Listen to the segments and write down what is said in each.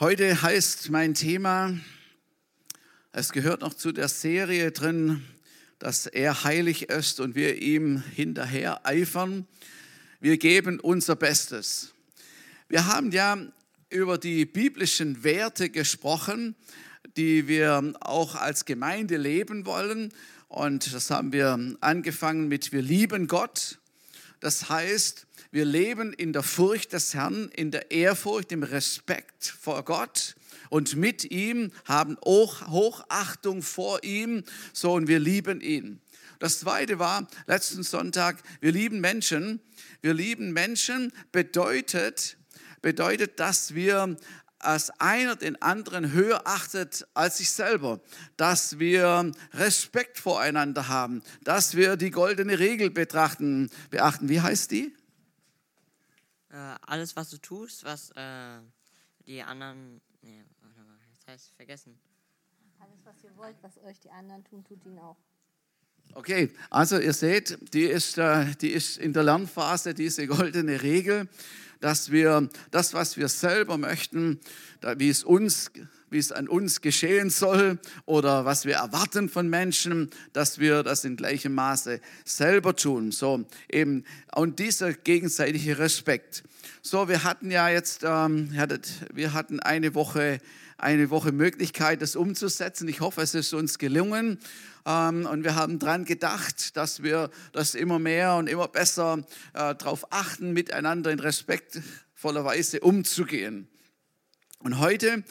Heute heißt mein Thema, es gehört noch zu der Serie drin, dass er heilig ist und wir ihm hinterher eifern. Wir geben unser Bestes. Wir haben ja über die biblischen Werte gesprochen, die wir auch als Gemeinde leben wollen. Und das haben wir angefangen mit, wir lieben Gott. Das heißt, wir leben in der Furcht des Herrn, in der Ehrfurcht, im Respekt vor Gott und mit ihm, haben Hochachtung vor ihm, so und wir lieben ihn. Das zweite war letzten Sonntag, wir lieben Menschen. Wir lieben Menschen bedeutet, bedeutet, dass wir als einer den anderen höher achtet als sich selber, dass wir Respekt voreinander haben, dass wir die goldene Regel betrachten, beachten. Wie heißt die? Äh, alles, was du tust, was äh, die anderen. Nee, das heißt vergessen. Alles, was ihr wollt, was euch die anderen tun, tut ihn auch. Okay, also ihr seht, die ist, äh, die ist in der Lernphase diese goldene Regel, dass wir das, was wir selber möchten, wie es uns wie es an uns geschehen soll oder was wir erwarten von Menschen, dass wir das in gleichem Maße selber tun. So eben und dieser gegenseitige Respekt. So, wir hatten ja jetzt, ähm, wir hatten eine Woche eine Woche Möglichkeit, das umzusetzen. Ich hoffe, es ist uns gelungen. Ähm, und wir haben daran gedacht, dass wir das immer mehr und immer besser äh, darauf achten, miteinander in respektvoller Weise umzugehen. Und heute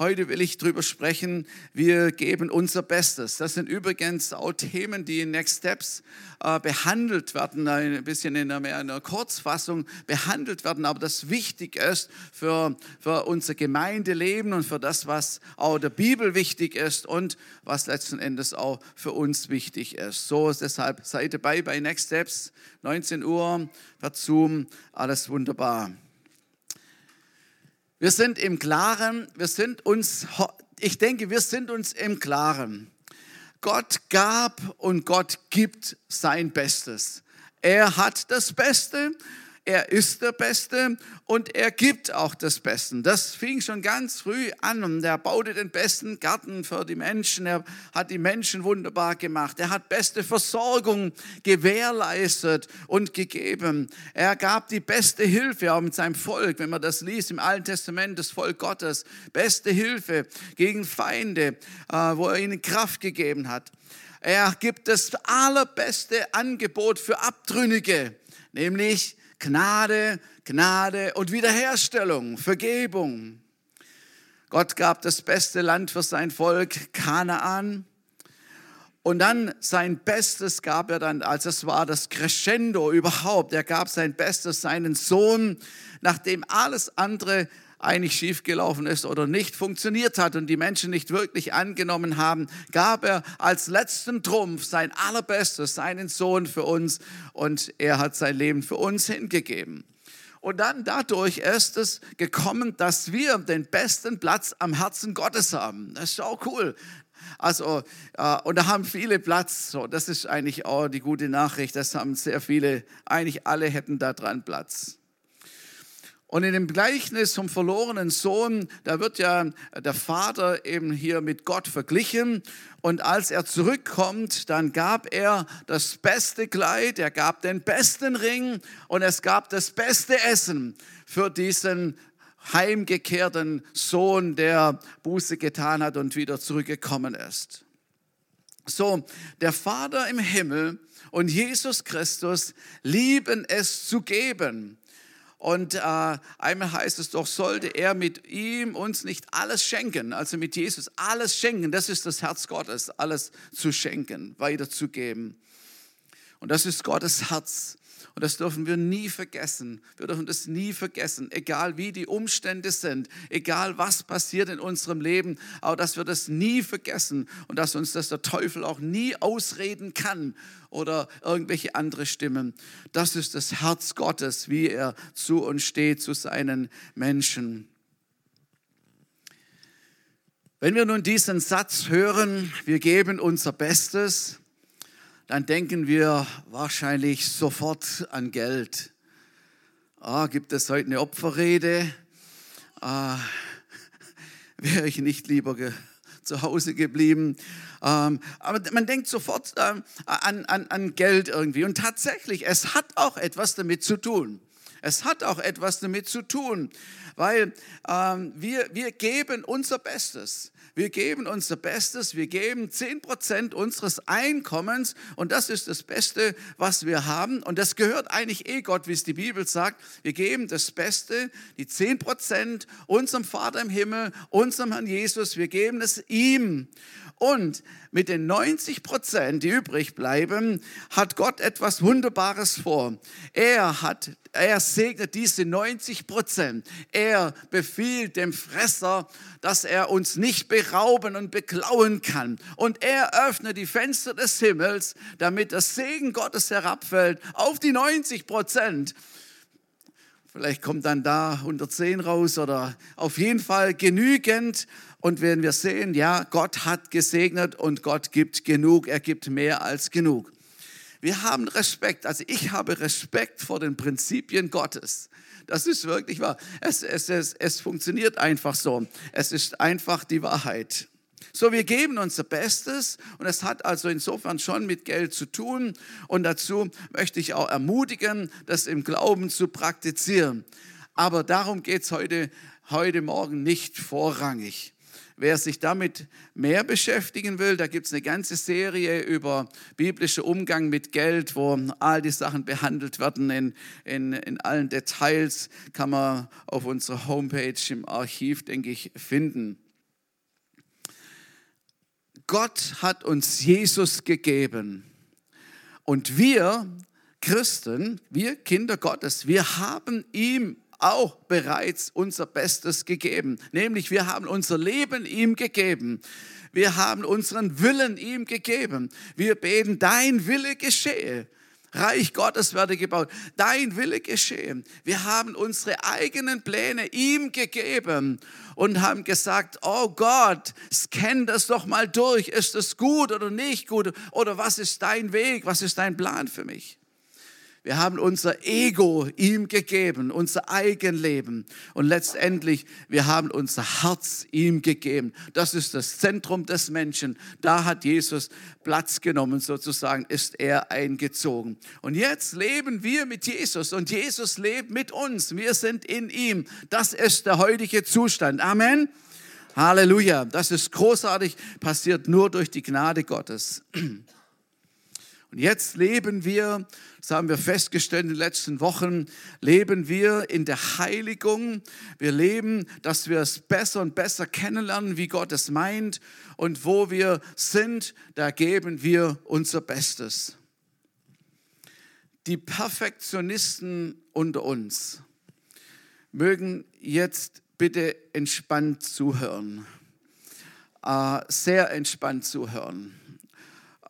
Heute will ich darüber sprechen, wir geben unser Bestes. Das sind übrigens auch Themen, die in Next Steps äh, behandelt werden, ein bisschen in einer, in einer, Kurzfassung behandelt werden, aber das wichtig ist für, für unser Gemeindeleben und für das, was auch der Bibel wichtig ist und was letzten Endes auch für uns wichtig ist. So, deshalb seid dabei bei Next Steps, 19 Uhr, per Zoom, alles wunderbar. Wir sind im Klaren, wir sind uns, ich denke, wir sind uns im Klaren. Gott gab und Gott gibt sein Bestes. Er hat das Beste er ist der Beste und er gibt auch das Beste. Das fing schon ganz früh an. Er baute den besten Garten für die Menschen. Er hat die Menschen wunderbar gemacht. Er hat beste Versorgung gewährleistet und gegeben. Er gab die beste Hilfe auch mit seinem Volk, wenn man das liest im Alten Testament, das Volk Gottes. Beste Hilfe gegen Feinde, äh, wo er ihnen Kraft gegeben hat. Er gibt das allerbeste Angebot für Abtrünnige, nämlich Gnade, Gnade und Wiederherstellung, Vergebung. Gott gab das beste Land für sein Volk, Kanaan. Und dann sein Bestes gab er dann, als es war das Crescendo überhaupt. Er gab sein Bestes seinen Sohn, nachdem alles andere eigentlich schiefgelaufen ist oder nicht funktioniert hat und die Menschen nicht wirklich angenommen haben, gab er als letzten Trumpf sein allerbestes, seinen Sohn für uns und er hat sein Leben für uns hingegeben. Und dann dadurch ist es gekommen, dass wir den besten Platz am Herzen Gottes haben. Das ist auch cool. Also, äh, und da haben viele Platz. So, das ist eigentlich auch die gute Nachricht. Das haben sehr viele, eigentlich alle hätten da dran Platz. Und in dem Gleichnis vom verlorenen Sohn, da wird ja der Vater eben hier mit Gott verglichen. Und als er zurückkommt, dann gab er das beste Kleid, er gab den besten Ring und es gab das beste Essen für diesen heimgekehrten Sohn, der Buße getan hat und wieder zurückgekommen ist. So, der Vater im Himmel und Jesus Christus lieben es zu geben. Und äh, einmal heißt es doch, sollte er mit ihm uns nicht alles schenken, also mit Jesus alles schenken. Das ist das Herz Gottes, alles zu schenken, weiterzugeben. Und das ist Gottes Herz. Und das dürfen wir nie vergessen. Wir dürfen das nie vergessen, egal wie die Umstände sind, egal was passiert in unserem Leben, aber dass wir das nie vergessen und dass uns das der Teufel auch nie ausreden kann oder irgendwelche andere Stimmen. Das ist das Herz Gottes, wie er zu uns steht, zu seinen Menschen. Wenn wir nun diesen Satz hören, wir geben unser Bestes, dann denken wir wahrscheinlich sofort an Geld. Ah, gibt es heute eine Opferrede? Ah, wäre ich nicht lieber zu Hause geblieben. Ähm, aber man denkt sofort ähm, an, an, an Geld irgendwie. Und tatsächlich, es hat auch etwas damit zu tun. Es hat auch etwas damit zu tun, weil ähm, wir, wir geben unser Bestes. Wir geben unser Bestes, wir geben 10% unseres Einkommens und das ist das Beste, was wir haben. Und das gehört eigentlich eh Gott, wie es die Bibel sagt. Wir geben das Beste, die 10% unserem Vater im Himmel, unserem Herrn Jesus, wir geben es ihm. Und mit den 90 Prozent, die übrig bleiben, hat Gott etwas Wunderbares vor. Er hat, er segnet diese 90 Prozent. Er befiehlt dem Fresser, dass er uns nicht berauben und beklauen kann. Und er öffnet die Fenster des Himmels, damit das Segen Gottes herabfällt auf die 90 Prozent. Vielleicht kommt dann da 110 raus oder auf jeden Fall genügend und werden wir sehen, ja, Gott hat gesegnet und Gott gibt genug, er gibt mehr als genug. Wir haben Respekt, also ich habe Respekt vor den Prinzipien Gottes. Das ist wirklich wahr. Es, es, es, es funktioniert einfach so. Es ist einfach die Wahrheit. So, wir geben unser Bestes und es hat also insofern schon mit Geld zu tun. Und dazu möchte ich auch ermutigen, das im Glauben zu praktizieren. Aber darum geht es heute, heute Morgen nicht vorrangig. Wer sich damit mehr beschäftigen will, da gibt es eine ganze Serie über biblischer Umgang mit Geld, wo all die Sachen behandelt werden in, in, in allen Details, kann man auf unserer Homepage im Archiv, denke ich, finden. Gott hat uns Jesus gegeben und wir Christen, wir Kinder Gottes, wir haben ihm auch bereits unser Bestes gegeben. Nämlich wir haben unser Leben ihm gegeben. Wir haben unseren Willen ihm gegeben. Wir beten, dein Wille geschehe. Reich Gottes werde gebaut. Dein Wille geschehe. Wir haben unsere eigenen Pläne ihm gegeben und haben gesagt, oh Gott, scan das doch mal durch. Ist es gut oder nicht gut? Oder was ist dein Weg? Was ist dein Plan für mich? Wir haben unser Ego ihm gegeben, unser Eigenleben. Und letztendlich, wir haben unser Herz ihm gegeben. Das ist das Zentrum des Menschen. Da hat Jesus Platz genommen, sozusagen, ist er eingezogen. Und jetzt leben wir mit Jesus und Jesus lebt mit uns. Wir sind in ihm. Das ist der heutige Zustand. Amen. Halleluja. Das ist großartig, passiert nur durch die Gnade Gottes. Und jetzt leben wir, das haben wir festgestellt in den letzten Wochen, leben wir in der Heiligung. Wir leben, dass wir es besser und besser kennenlernen, wie Gott es meint. Und wo wir sind, da geben wir unser Bestes. Die Perfektionisten unter uns mögen jetzt bitte entspannt zuhören. Äh, sehr entspannt zuhören.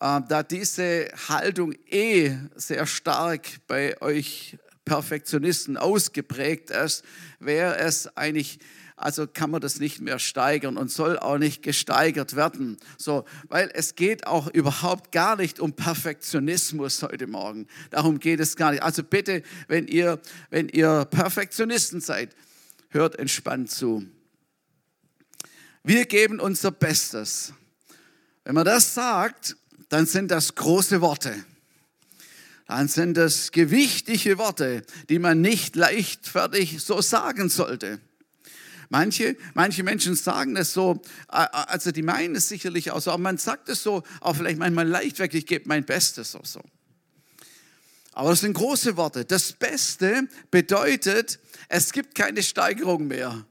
Äh, da diese Haltung eh sehr stark bei euch Perfektionisten ausgeprägt ist, wäre es eigentlich also kann man das nicht mehr steigern und soll auch nicht gesteigert werden. So, weil es geht auch überhaupt gar nicht um Perfektionismus heute Morgen. Darum geht es gar nicht. Also bitte, wenn ihr, wenn ihr Perfektionisten seid, hört entspannt zu. Wir geben unser Bestes. Wenn man das sagt, dann sind das große Worte. Dann sind das gewichtige Worte, die man nicht leichtfertig so sagen sollte. Manche, manche Menschen sagen es so, also die meinen es sicherlich auch so, aber man sagt es so, auch vielleicht manchmal leichtfertig, ich gebe mein Bestes auch so. Aber das sind große Worte. Das Beste bedeutet, es gibt keine Steigerung mehr.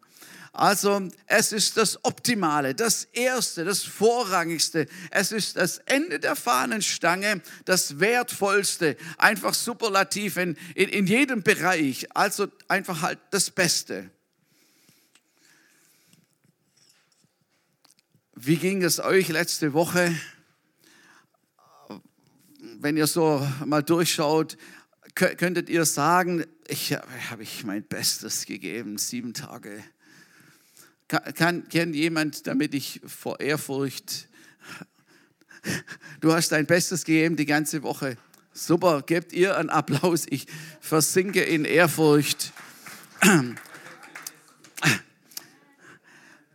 Also es ist das Optimale, das Erste, das Vorrangigste. Es ist das Ende der Fahnenstange, das Wertvollste, einfach superlativ in, in, in jedem Bereich. Also einfach halt das Beste. Wie ging es euch letzte Woche? Wenn ihr so mal durchschaut, könntet ihr sagen, ich habe ich mein Bestes gegeben, sieben Tage kann, kennt jemand, damit ich vor Ehrfurcht, du hast dein Bestes gegeben die ganze Woche. Super, gebt ihr einen Applaus. Ich versinke in Ehrfurcht.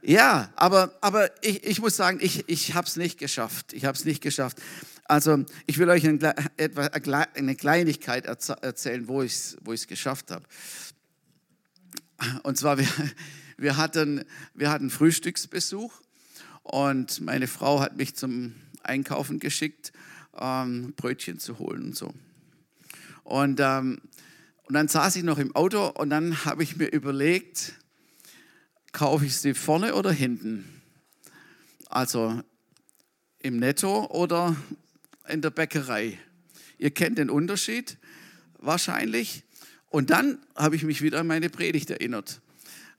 Ja, aber, aber ich, ich muss sagen, ich, ich habe es nicht geschafft. Ich habe es nicht geschafft. Also ich will euch ein, etwa, eine Kleinigkeit erzählen, wo ich es wo geschafft habe. Und zwar, wir, wir, hatten, wir hatten Frühstücksbesuch und meine Frau hat mich zum Einkaufen geschickt, ähm, Brötchen zu holen und so. Und, ähm, und dann saß ich noch im Auto und dann habe ich mir überlegt, kaufe ich sie vorne oder hinten? Also im Netto oder in der Bäckerei? Ihr kennt den Unterschied wahrscheinlich. Und dann habe ich mich wieder an meine Predigt erinnert.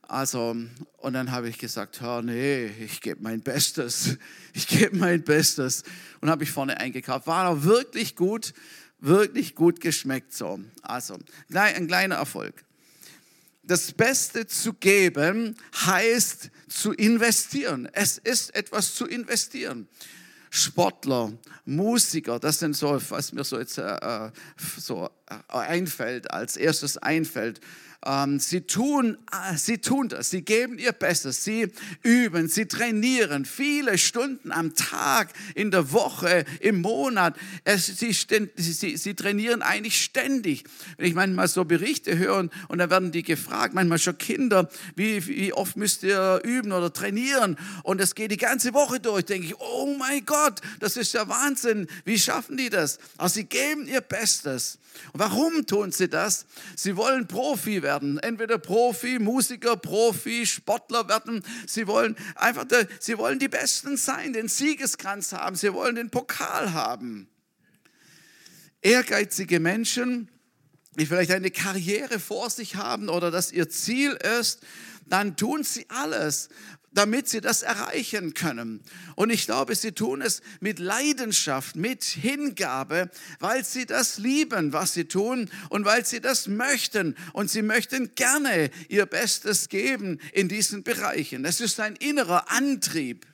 Also, und dann habe ich gesagt, Herr, nee, ich gebe mein Bestes. Ich gebe mein Bestes. Und habe ich vorne eingekauft. War auch wirklich gut, wirklich gut geschmeckt so. Also, ein kleiner Erfolg. Das Beste zu geben heißt zu investieren. Es ist etwas zu investieren. Sportler, Musiker, das sind so, was mir so jetzt äh, äh so äh, einfällt, als erstes einfällt. Ähm, sie, tun, äh, sie tun das, sie geben ihr Bestes, sie üben, sie trainieren viele Stunden am Tag, in der Woche, im Monat. Es, sie, sie, sie trainieren eigentlich ständig. Wenn ich manchmal so Berichte höre und dann werden die gefragt, manchmal schon Kinder, wie, wie oft müsst ihr üben oder trainieren? Und es geht die ganze Woche durch, denke ich, oh mein Gott, das ist ja Wahnsinn. Wie schaffen die das? Aber sie geben ihr Bestes. Und warum tun sie das? Sie wollen Profi werden, entweder Profi, Musiker, Profi, Sportler werden. Sie wollen einfach, sie wollen die Besten sein, den Siegeskranz haben, sie wollen den Pokal haben. Ehrgeizige Menschen, die vielleicht eine Karriere vor sich haben oder dass ihr Ziel ist, dann tun sie alles, damit sie das erreichen können. Und ich glaube, sie tun es mit Leidenschaft, mit Hingabe, weil sie das lieben, was sie tun und weil sie das möchten. Und sie möchten gerne ihr Bestes geben in diesen Bereichen. Das ist ein innerer Antrieb.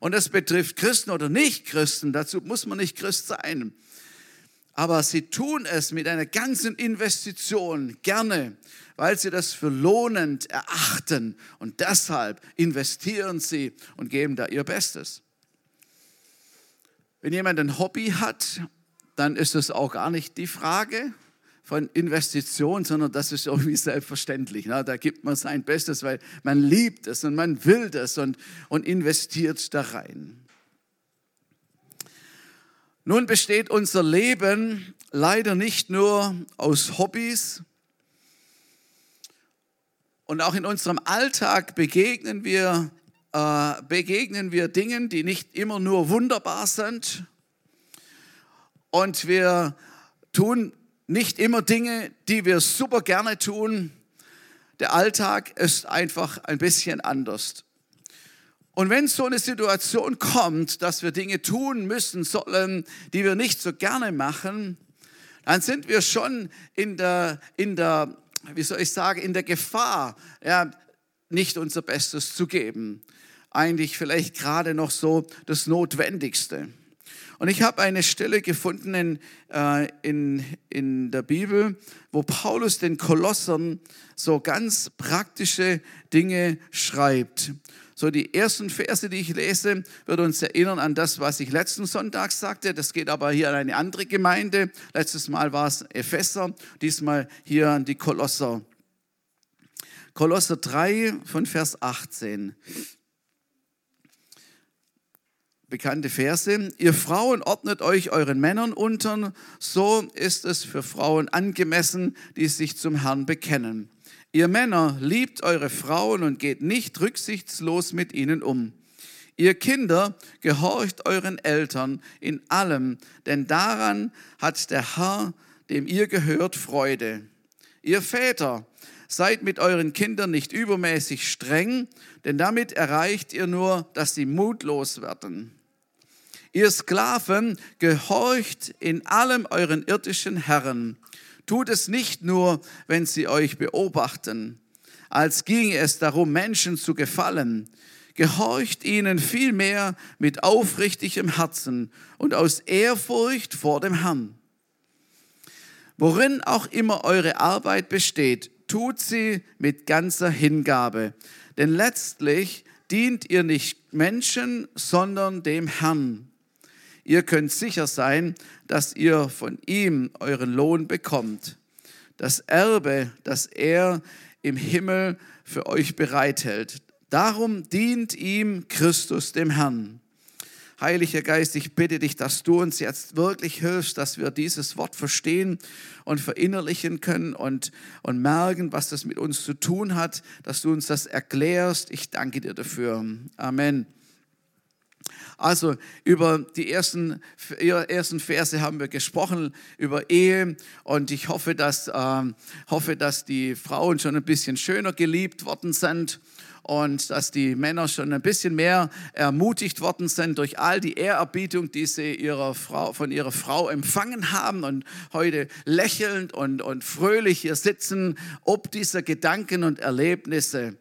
Und das betrifft Christen oder Nicht-Christen. Dazu muss man nicht Christ sein. Aber sie tun es mit einer ganzen Investition gerne weil sie das für lohnend erachten und deshalb investieren sie und geben da ihr Bestes. Wenn jemand ein Hobby hat, dann ist es auch gar nicht die Frage von Investition, sondern das ist irgendwie selbstverständlich. Ne? Da gibt man sein Bestes, weil man liebt es und man will das und, und investiert da rein. Nun besteht unser Leben leider nicht nur aus Hobbys, und auch in unserem Alltag begegnen wir, äh, begegnen wir Dingen, die nicht immer nur wunderbar sind. Und wir tun nicht immer Dinge, die wir super gerne tun. Der Alltag ist einfach ein bisschen anders. Und wenn so eine Situation kommt, dass wir Dinge tun müssen sollen, die wir nicht so gerne machen, dann sind wir schon in der, in der wie soll ich sagen, in der Gefahr, ja, nicht unser Bestes zu geben. Eigentlich vielleicht gerade noch so das Notwendigste. Und ich habe eine Stelle gefunden in, äh, in, in der Bibel, wo Paulus den Kolossern so ganz praktische Dinge schreibt. So die ersten Verse, die ich lese, wird uns erinnern an das, was ich letzten Sonntag sagte. Das geht aber hier an eine andere Gemeinde. Letztes Mal war es Epheser, diesmal hier an die Kolosser. Kolosser 3 von Vers 18 bekannte Verse. Ihr Frauen ordnet euch euren Männern unter, so ist es für Frauen angemessen, die sich zum Herrn bekennen. Ihr Männer liebt eure Frauen und geht nicht rücksichtslos mit ihnen um. Ihr Kinder gehorcht euren Eltern in allem, denn daran hat der Herr, dem ihr gehört, Freude. Ihr Väter, seid mit euren Kindern nicht übermäßig streng, denn damit erreicht ihr nur, dass sie mutlos werden. Ihr Sklaven, gehorcht in allem euren irdischen Herren Tut es nicht nur, wenn sie euch beobachten, als ginge es darum, Menschen zu gefallen. Gehorcht ihnen vielmehr mit aufrichtigem Herzen und aus Ehrfurcht vor dem Herrn. Worin auch immer eure Arbeit besteht, tut sie mit ganzer Hingabe, denn letztlich dient ihr nicht Menschen, sondern dem Herrn. Ihr könnt sicher sein, dass ihr von ihm euren Lohn bekommt. Das Erbe, das er im Himmel für euch bereithält. Darum dient ihm Christus dem Herrn. Heiliger Geist, ich bitte dich, dass du uns jetzt wirklich hilfst, dass wir dieses Wort verstehen und verinnerlichen können und, und merken, was das mit uns zu tun hat, dass du uns das erklärst. Ich danke dir dafür. Amen. Also über die ersten, ersten Verse haben wir gesprochen, über Ehe. Und ich hoffe dass, äh, hoffe, dass die Frauen schon ein bisschen schöner geliebt worden sind und dass die Männer schon ein bisschen mehr ermutigt worden sind durch all die Ehrerbietung, die sie ihrer Frau, von ihrer Frau empfangen haben und heute lächelnd und, und fröhlich hier sitzen, ob dieser Gedanken und Erlebnisse.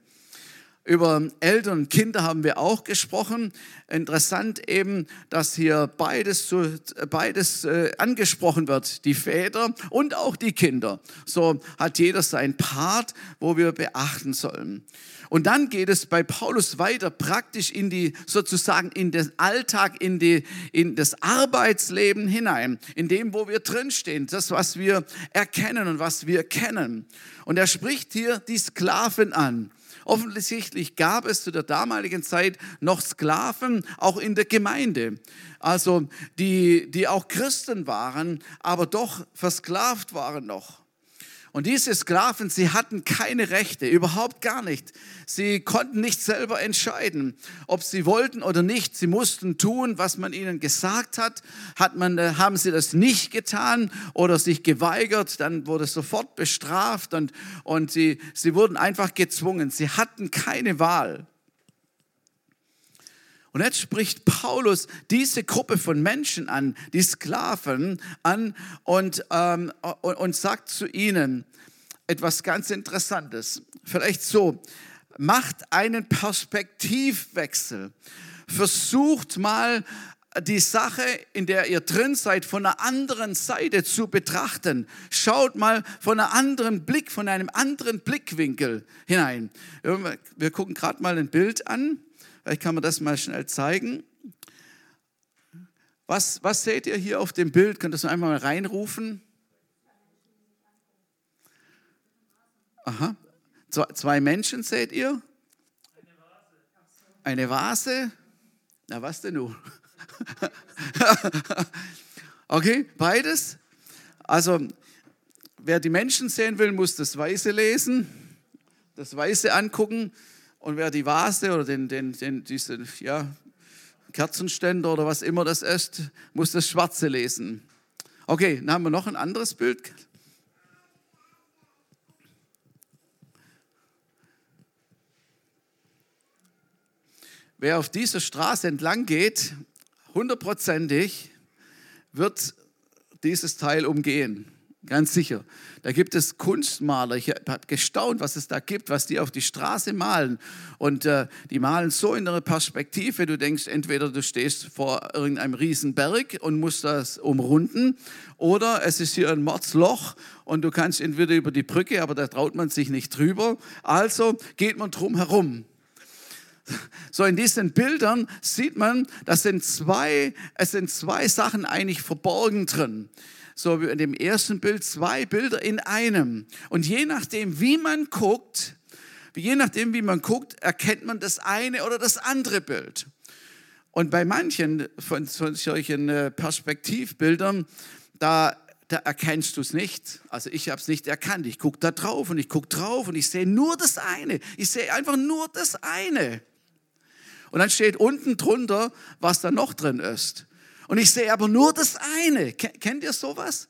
Über Eltern und Kinder haben wir auch gesprochen. Interessant eben, dass hier beides, zu, beides äh, angesprochen wird, die Väter und auch die Kinder. So hat jeder sein Part, wo wir beachten sollen. Und dann geht es bei Paulus weiter praktisch in die, sozusagen in den Alltag, in, die, in das Arbeitsleben hinein, in dem, wo wir drinstehen, das, was wir erkennen und was wir kennen. Und er spricht hier die Sklaven an. Offensichtlich gab es zu der damaligen Zeit noch Sklaven, auch in der Gemeinde. Also die, die auch Christen waren, aber doch versklavt waren noch. Und diese Sklaven, sie hatten keine Rechte, überhaupt gar nicht. Sie konnten nicht selber entscheiden, ob sie wollten oder nicht. Sie mussten tun, was man ihnen gesagt hat. Hat man, äh, haben sie das nicht getan oder sich geweigert, dann wurde sofort bestraft und, und sie, sie wurden einfach gezwungen. Sie hatten keine Wahl. Und jetzt spricht Paulus diese Gruppe von Menschen an, die Sklaven an und, ähm, und, und sagt zu ihnen etwas ganz Interessantes. Vielleicht so, macht einen Perspektivwechsel. Versucht mal die Sache, in der ihr drin seid, von einer anderen Seite zu betrachten. Schaut mal von einem anderen Blick, von einem anderen Blickwinkel hinein. Wir gucken gerade mal ein Bild an. Vielleicht kann man das mal schnell zeigen. Was, was seht ihr hier auf dem Bild? Könnt ihr das einfach mal reinrufen? Aha. Zwei Menschen seht ihr? Eine Vase. Na, was denn nun? okay, beides. Also, wer die Menschen sehen will, muss das Weiße lesen, das Weiße angucken. Und wer die Vase oder den, den, den, diesen ja, Kerzenständer oder was immer das ist, muss das Schwarze lesen. Okay, dann haben wir noch ein anderes Bild. Wer auf dieser Straße entlang geht, hundertprozentig wird dieses Teil umgehen. Ganz sicher. Da gibt es Kunstmaler. Ich habe gestaunt, was es da gibt, was die auf die Straße malen. Und äh, die malen so in einer Perspektive, du denkst, entweder du stehst vor irgendeinem Riesenberg und musst das umrunden, oder es ist hier ein Mordsloch und du kannst entweder über die Brücke, aber da traut man sich nicht drüber. Also geht man drum herum. So in diesen Bildern sieht man, das sind zwei, es sind zwei Sachen eigentlich verborgen drin so wie in dem ersten Bild, zwei Bilder in einem. Und je nachdem, wie man guckt, je nachdem, wie man guckt, erkennt man das eine oder das andere Bild. Und bei manchen von, von solchen äh, Perspektivbildern, da, da erkennst du es nicht. Also ich habe es nicht erkannt. Ich gucke da drauf und ich gucke drauf und ich sehe nur das eine. Ich sehe einfach nur das eine. Und dann steht unten drunter, was da noch drin ist. Und ich sehe aber nur das eine. Kennt ihr sowas?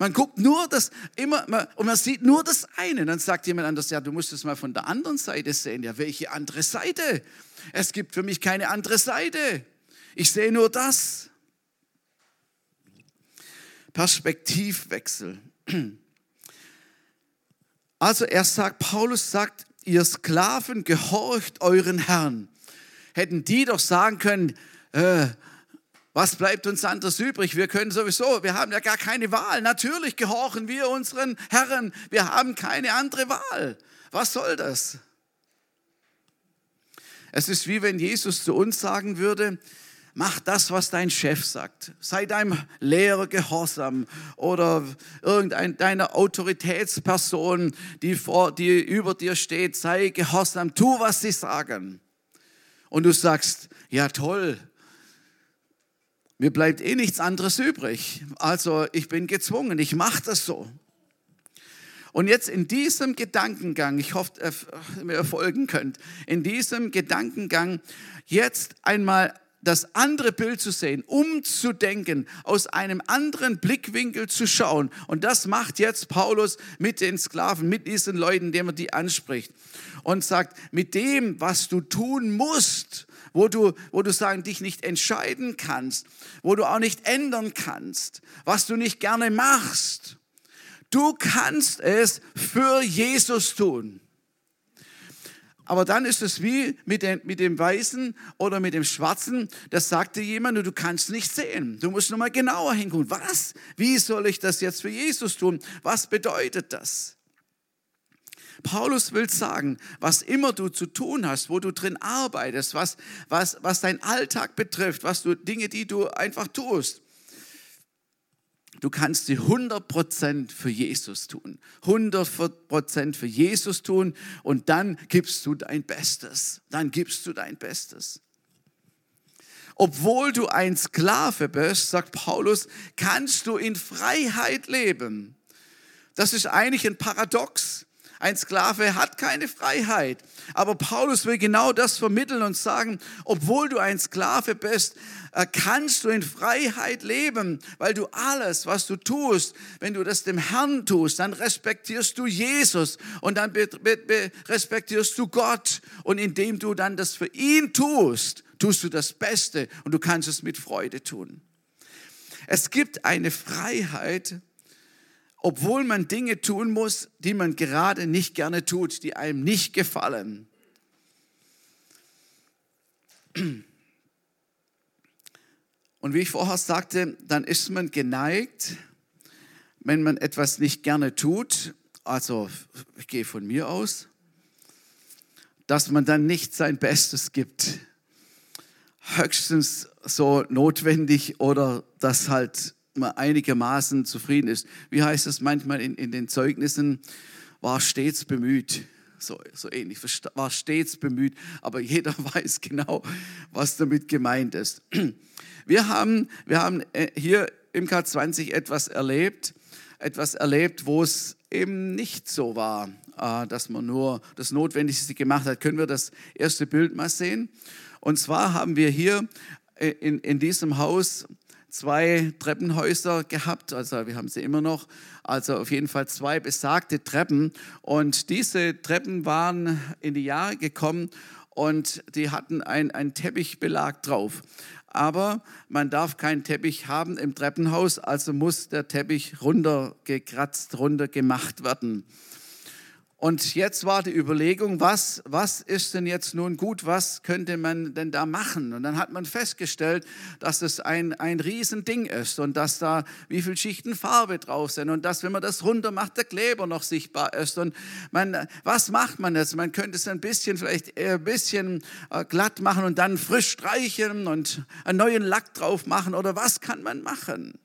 Man guckt nur das immer und man sieht nur das eine. Dann sagt jemand anders, ja, du musst es mal von der anderen Seite sehen. Ja, welche andere Seite? Es gibt für mich keine andere Seite. Ich sehe nur das. Perspektivwechsel. Also er sagt, Paulus sagt, ihr Sklaven gehorcht euren Herrn. Hätten die doch sagen können, äh, was bleibt uns anderes übrig? Wir können sowieso, wir haben ja gar keine Wahl. Natürlich gehorchen wir unseren Herren. Wir haben keine andere Wahl. Was soll das? Es ist wie wenn Jesus zu uns sagen würde, mach das, was dein Chef sagt. Sei deinem Lehrer gehorsam oder irgendeiner Autoritätsperson, die, vor, die über dir steht, sei gehorsam, tu, was sie sagen. Und du sagst, ja toll, mir bleibt eh nichts anderes übrig. Also ich bin gezwungen, ich mache das so. Und jetzt in diesem Gedankengang, ich hoffe, ihr folgen könnt, in diesem Gedankengang jetzt einmal das andere Bild zu sehen, umzudenken, aus einem anderen Blickwinkel zu schauen. Und das macht jetzt Paulus mit den Sklaven, mit diesen Leuten, denen er die anspricht. Und sagt, mit dem, was du tun musst, wo du, wo du sagen, dich nicht entscheiden kannst, wo du auch nicht ändern kannst, was du nicht gerne machst, Du kannst es für Jesus tun. Aber dann ist es wie mit, den, mit dem Weißen oder mit dem Schwarzen. Das sagte jemand, du kannst nicht sehen. Du musst nochmal genauer hingucken. Was? Wie soll ich das jetzt für Jesus tun? Was bedeutet das? Paulus will sagen, was immer du zu tun hast, wo du drin arbeitest, was, was, was dein Alltag betrifft, was du Dinge, die du einfach tust, Du kannst sie 100% für Jesus tun. 100% für Jesus tun und dann gibst du dein Bestes. Dann gibst du dein Bestes. Obwohl du ein Sklave bist, sagt Paulus, kannst du in Freiheit leben. Das ist eigentlich ein Paradox. Ein Sklave hat keine Freiheit. Aber Paulus will genau das vermitteln und sagen, obwohl du ein Sklave bist, äh, kannst du in Freiheit leben, weil du alles, was du tust, wenn du das dem Herrn tust, dann respektierst du Jesus und dann respektierst du Gott. Und indem du dann das für ihn tust, tust du das Beste und du kannst es mit Freude tun. Es gibt eine Freiheit, obwohl man Dinge tun muss, die man gerade nicht gerne tut, die einem nicht gefallen. Und wie ich vorher sagte, dann ist man geneigt, wenn man etwas nicht gerne tut, also ich gehe von mir aus, dass man dann nicht sein Bestes gibt. Höchstens so notwendig oder das halt man einigermaßen zufrieden ist. Wie heißt es manchmal in, in den Zeugnissen? War stets bemüht. So, so ähnlich, war stets bemüht, aber jeder weiß genau, was damit gemeint ist. Wir haben, wir haben äh, hier im K20 etwas erlebt, etwas erlebt, wo es eben nicht so war, äh, dass man nur das Notwendigste gemacht hat. Können wir das erste Bild mal sehen? Und zwar haben wir hier äh, in, in diesem Haus zwei Treppenhäuser gehabt, also wir haben sie immer noch, also auf jeden Fall zwei besagte Treppen. Und diese Treppen waren in die Jahre gekommen und die hatten einen Teppichbelag drauf. Aber man darf keinen Teppich haben im Treppenhaus, also muss der Teppich runtergekratzt, runtergemacht werden. Und jetzt war die Überlegung, was, was ist denn jetzt nun gut, was könnte man denn da machen? Und dann hat man festgestellt, dass es ein, ein Riesending ist und dass da wie viele Schichten Farbe drauf sind und dass, wenn man das runter macht, der Kleber noch sichtbar ist. Und man, was macht man jetzt? Man könnte es ein bisschen, vielleicht ein bisschen äh, glatt machen und dann frisch streichen und einen neuen Lack drauf machen oder was kann man machen?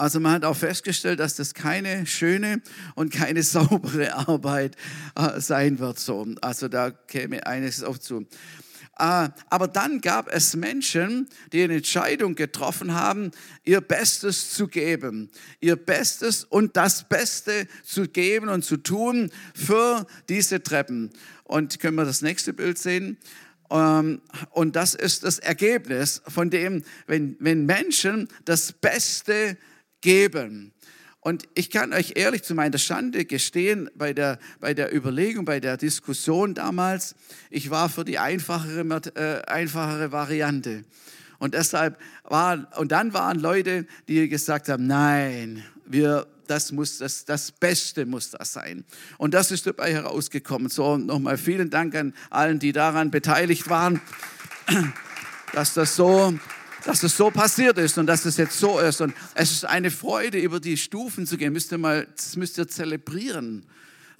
Also man hat auch festgestellt, dass das keine schöne und keine saubere Arbeit äh, sein wird. So. Also da käme eines auf zu. Äh, aber dann gab es Menschen, die eine Entscheidung getroffen haben, ihr Bestes zu geben. Ihr Bestes und das Beste zu geben und zu tun für diese Treppen. Und können wir das nächste Bild sehen? Ähm, und das ist das Ergebnis von dem, wenn, wenn Menschen das Beste geben. Und ich kann euch ehrlich zu meiner Schande gestehen, bei der, bei der Überlegung, bei der Diskussion damals, ich war für die einfachere, äh, einfachere Variante. Und deshalb war, und dann waren Leute, die gesagt haben, nein, wir, das muss das, das Beste muss das sein. Und das ist dabei herausgekommen. So, nochmal vielen Dank an allen, die daran beteiligt waren, dass das so dass es so passiert ist und dass es jetzt so ist. Und es ist eine Freude, über die Stufen zu gehen. Müsst ihr mal, das müsst ihr zelebrieren.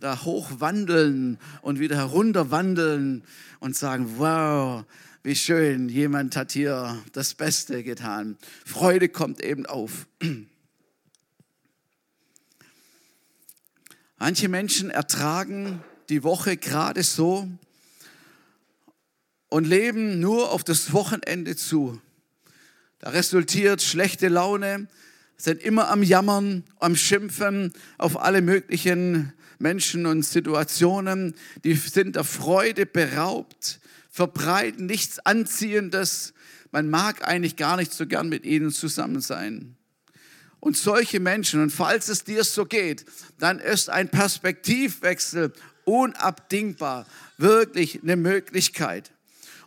da hochwandeln und wieder herunterwandeln und sagen, wow, wie schön, jemand hat hier das Beste getan. Freude kommt eben auf. Manche Menschen ertragen die Woche gerade so und leben nur auf das Wochenende zu. Da resultiert schlechte Laune, sind immer am Jammern, am Schimpfen auf alle möglichen Menschen und Situationen. Die sind der Freude beraubt, verbreiten nichts Anziehendes. Man mag eigentlich gar nicht so gern mit ihnen zusammen sein. Und solche Menschen, und falls es dir so geht, dann ist ein Perspektivwechsel unabdingbar, wirklich eine Möglichkeit.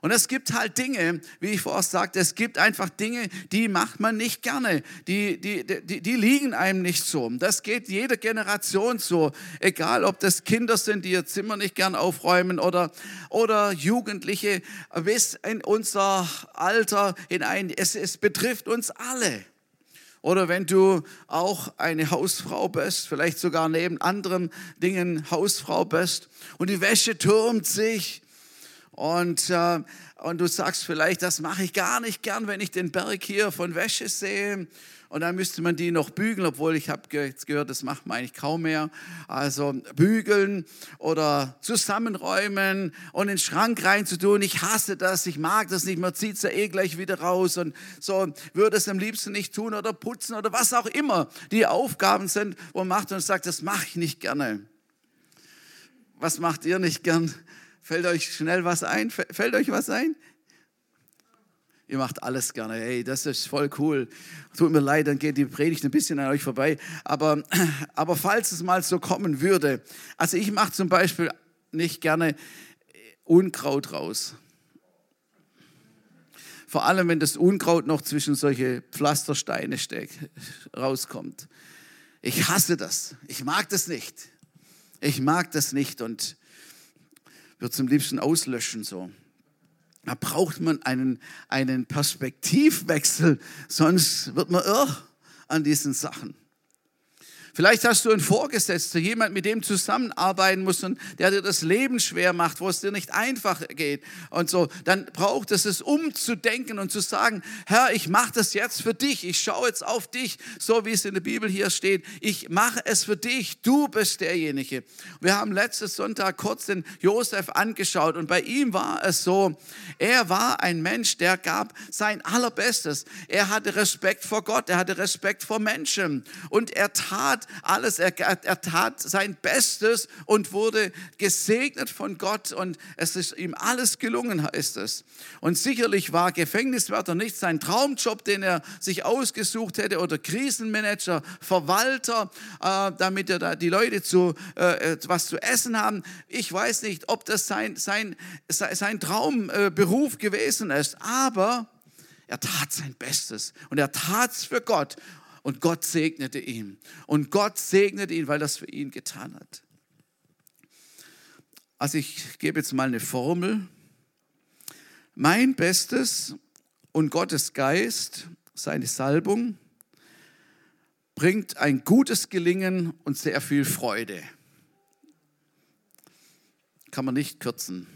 Und es gibt halt Dinge, wie ich vorher sagte, es gibt einfach Dinge, die macht man nicht gerne. Die, die, die, die liegen einem nicht so. Das geht jeder Generation so. Egal, ob das Kinder sind, die ihr Zimmer nicht gern aufräumen oder, oder Jugendliche bis in unser Alter hinein. Es, es betrifft uns alle. Oder wenn du auch eine Hausfrau bist, vielleicht sogar neben anderen Dingen Hausfrau bist und die Wäsche türmt sich und, äh, und du sagst vielleicht, das mache ich gar nicht gern, wenn ich den Berg hier von Wäsche sehe. Und dann müsste man die noch bügeln, obwohl ich habe jetzt gehört, das macht man eigentlich kaum mehr. Also bügeln oder zusammenräumen und in den Schrank reinzutun. Ich hasse das, ich mag das nicht. Man zieht es ja eh gleich wieder raus und so würde es am liebsten nicht tun oder putzen oder was auch immer die Aufgaben sind, wo man macht und sagt, das mache ich nicht gerne. Was macht ihr nicht gern? Fällt euch schnell was ein? Fällt euch was ein? Ihr macht alles gerne. Hey, das ist voll cool. Tut mir leid, dann geht die Predigt ein bisschen an euch vorbei. Aber, aber falls es mal so kommen würde, also ich mache zum Beispiel nicht gerne Unkraut raus. Vor allem, wenn das Unkraut noch zwischen solche Pflastersteine steckt, rauskommt. Ich hasse das. Ich mag das nicht. Ich mag das nicht und würde zum liebsten auslöschen so. Da braucht man einen, einen Perspektivwechsel, sonst wird man irr an diesen Sachen. Vielleicht hast du einen Vorgesetzten, jemand, mit dem zusammenarbeiten musst und der dir das Leben schwer macht, wo es dir nicht einfach geht und so. Dann braucht es es umzudenken und zu sagen, Herr, ich mache das jetzt für dich. Ich schaue jetzt auf dich, so wie es in der Bibel hier steht. Ich mache es für dich. Du bist derjenige. Wir haben letztes Sonntag kurz den Josef angeschaut und bei ihm war es so, er war ein Mensch, der gab sein allerbestes. Er hatte Respekt vor Gott, er hatte Respekt vor Menschen und er tat alles, er, er tat sein Bestes und wurde gesegnet von Gott und es ist ihm alles gelungen, heißt es. Und sicherlich war Gefängniswärter nicht sein Traumjob, den er sich ausgesucht hätte oder Krisenmanager, Verwalter, äh, damit er da die Leute zu, äh, was zu essen haben. Ich weiß nicht, ob das sein, sein, sein Traumberuf gewesen ist, aber er tat sein Bestes und er tat es für Gott und Gott segnete ihn. Und Gott segnete ihn, weil das für ihn getan hat. Also ich gebe jetzt mal eine Formel. Mein Bestes und Gottes Geist, seine Salbung, bringt ein gutes Gelingen und sehr viel Freude. Kann man nicht kürzen.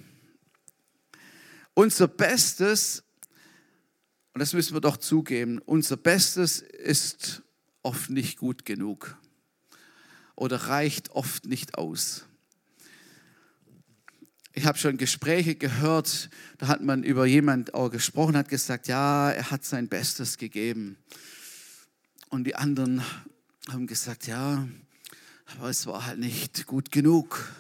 Unser Bestes und das müssen wir doch zugeben, unser Bestes ist oft nicht gut genug oder reicht oft nicht aus. Ich habe schon Gespräche gehört, da hat man über jemand auch gesprochen, hat gesagt, ja, er hat sein Bestes gegeben. Und die anderen haben gesagt, ja, aber es war halt nicht gut genug.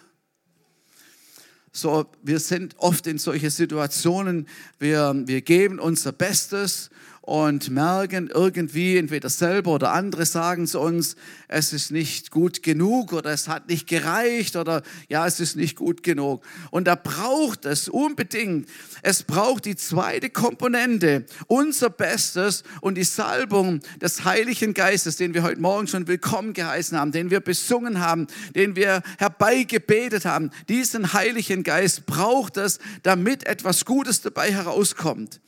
So, wir sind oft in solche Situationen, wir, wir geben unser Bestes und merken irgendwie, entweder selber oder andere sagen zu uns, es ist nicht gut genug oder es hat nicht gereicht oder ja, es ist nicht gut genug. Und da braucht es unbedingt, es braucht die zweite Komponente, unser Bestes und die Salbung des Heiligen Geistes, den wir heute Morgen schon willkommen geheißen haben, den wir besungen haben, den wir herbeigebetet haben. Diesen Heiligen Geist braucht es, damit etwas Gutes dabei herauskommt.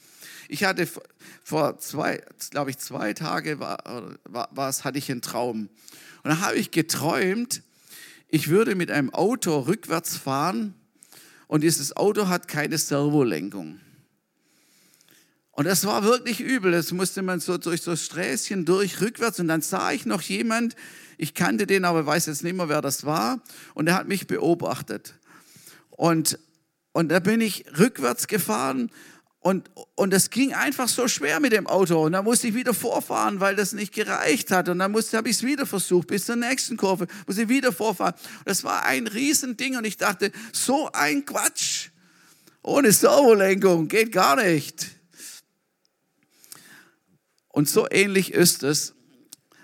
Ich hatte vor zwei, glaube ich, zwei Tage war, war, war, hatte ich einen Traum. Und da habe ich geträumt, ich würde mit einem Auto rückwärts fahren und dieses Auto hat keine Servolenkung. Und das war wirklich übel. Das musste man so durch so Sträßchen durch, rückwärts. Und dann sah ich noch jemand, ich kannte den, aber weiß jetzt nicht mehr, wer das war. Und er hat mich beobachtet. Und, und da bin ich rückwärts gefahren und, und das ging einfach so schwer mit dem Auto. Und dann musste ich wieder vorfahren, weil das nicht gereicht hat. Und dann habe ich es wieder versucht, bis zur nächsten Kurve, musste ich wieder vorfahren. Und das war ein Riesending. Und ich dachte, so ein Quatsch. Ohne Servolenkung geht gar nicht. Und so ähnlich ist es,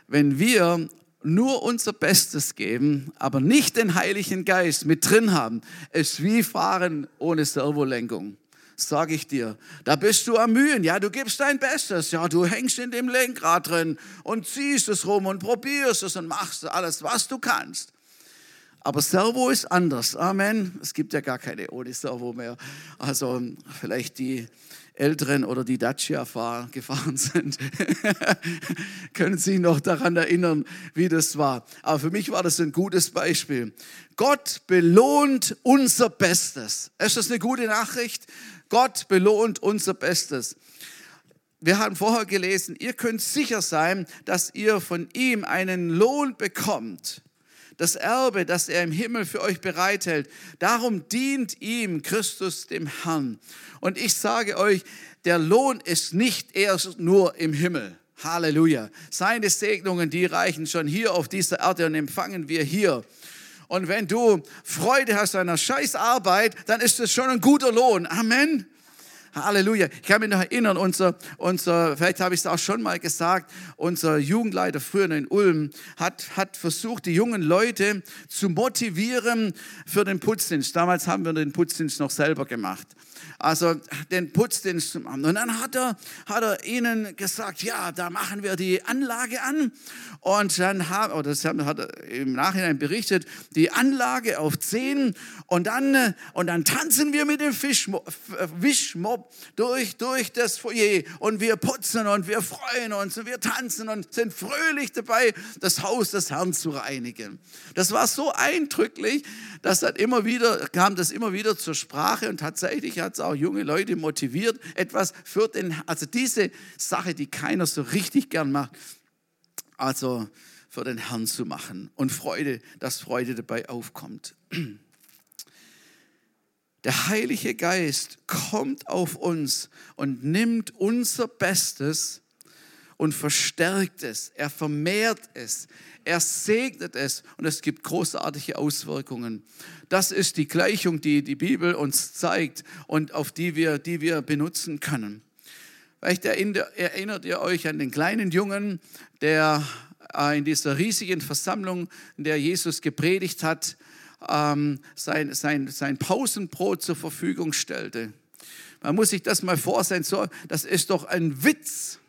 wenn wir nur unser Bestes geben, aber nicht den Heiligen Geist mit drin haben, ist wie fahren ohne Servolenkung sage ich dir. Da bist du am Mühen, ja, du gibst dein Bestes, ja, du hängst in dem Lenkrad drin und ziehst es rum und probierst es und machst alles, was du kannst. Aber Servo ist anders. Amen. Es gibt ja gar keine ohne Servo mehr. Also vielleicht die Älteren oder die Dacia gefahren sind, können sich noch daran erinnern, wie das war. Aber für mich war das ein gutes Beispiel. Gott belohnt unser Bestes. Ist das eine gute Nachricht? Gott belohnt unser Bestes. Wir haben vorher gelesen, ihr könnt sicher sein, dass ihr von ihm einen Lohn bekommt. Das Erbe, das er im Himmel für euch bereithält. Darum dient ihm Christus dem Herrn. Und ich sage euch, der Lohn ist nicht erst nur im Himmel. Halleluja. Seine Segnungen, die reichen schon hier auf dieser Erde und empfangen wir hier. Und wenn du Freude hast an einer Scheißarbeit, dann ist das schon ein guter Lohn. Amen. Halleluja. Ich kann mich noch erinnern, unser, unser vielleicht habe ich es auch schon mal gesagt, unser Jugendleiter früher in Ulm hat, hat versucht, die jungen Leute zu motivieren für den Putzdienst. Damals haben wir den Putzdienst noch selber gemacht also den Putzdienst zu machen. Und dann hat er, hat er ihnen gesagt, ja, da machen wir die Anlage an. Und dann haben, oder das hat er im Nachhinein berichtet, die Anlage auf 10 und dann, und dann tanzen wir mit dem Fischmob, Wischmob durch, durch das Foyer und wir putzen und wir freuen uns und wir tanzen und sind fröhlich dabei, das Haus des Herrn zu reinigen. Das war so eindrücklich, dass dann immer wieder, kam das immer wieder zur Sprache und tatsächlich hat es auch junge Leute motiviert, etwas für den, also diese Sache, die keiner so richtig gern macht, also für den Herrn zu machen und Freude, dass Freude dabei aufkommt. Der Heilige Geist kommt auf uns und nimmt unser Bestes und verstärkt es, er vermehrt es, er segnet es und es gibt großartige Auswirkungen. Das ist die Gleichung, die die Bibel uns zeigt und auf die wir, die wir benutzen können. Vielleicht erinnert ihr euch an den kleinen Jungen, der äh, in dieser riesigen Versammlung, in der Jesus gepredigt hat, ähm, sein, sein, sein Pausenbrot zur Verfügung stellte. Man muss sich das mal vorstellen, so, das ist doch ein Witz.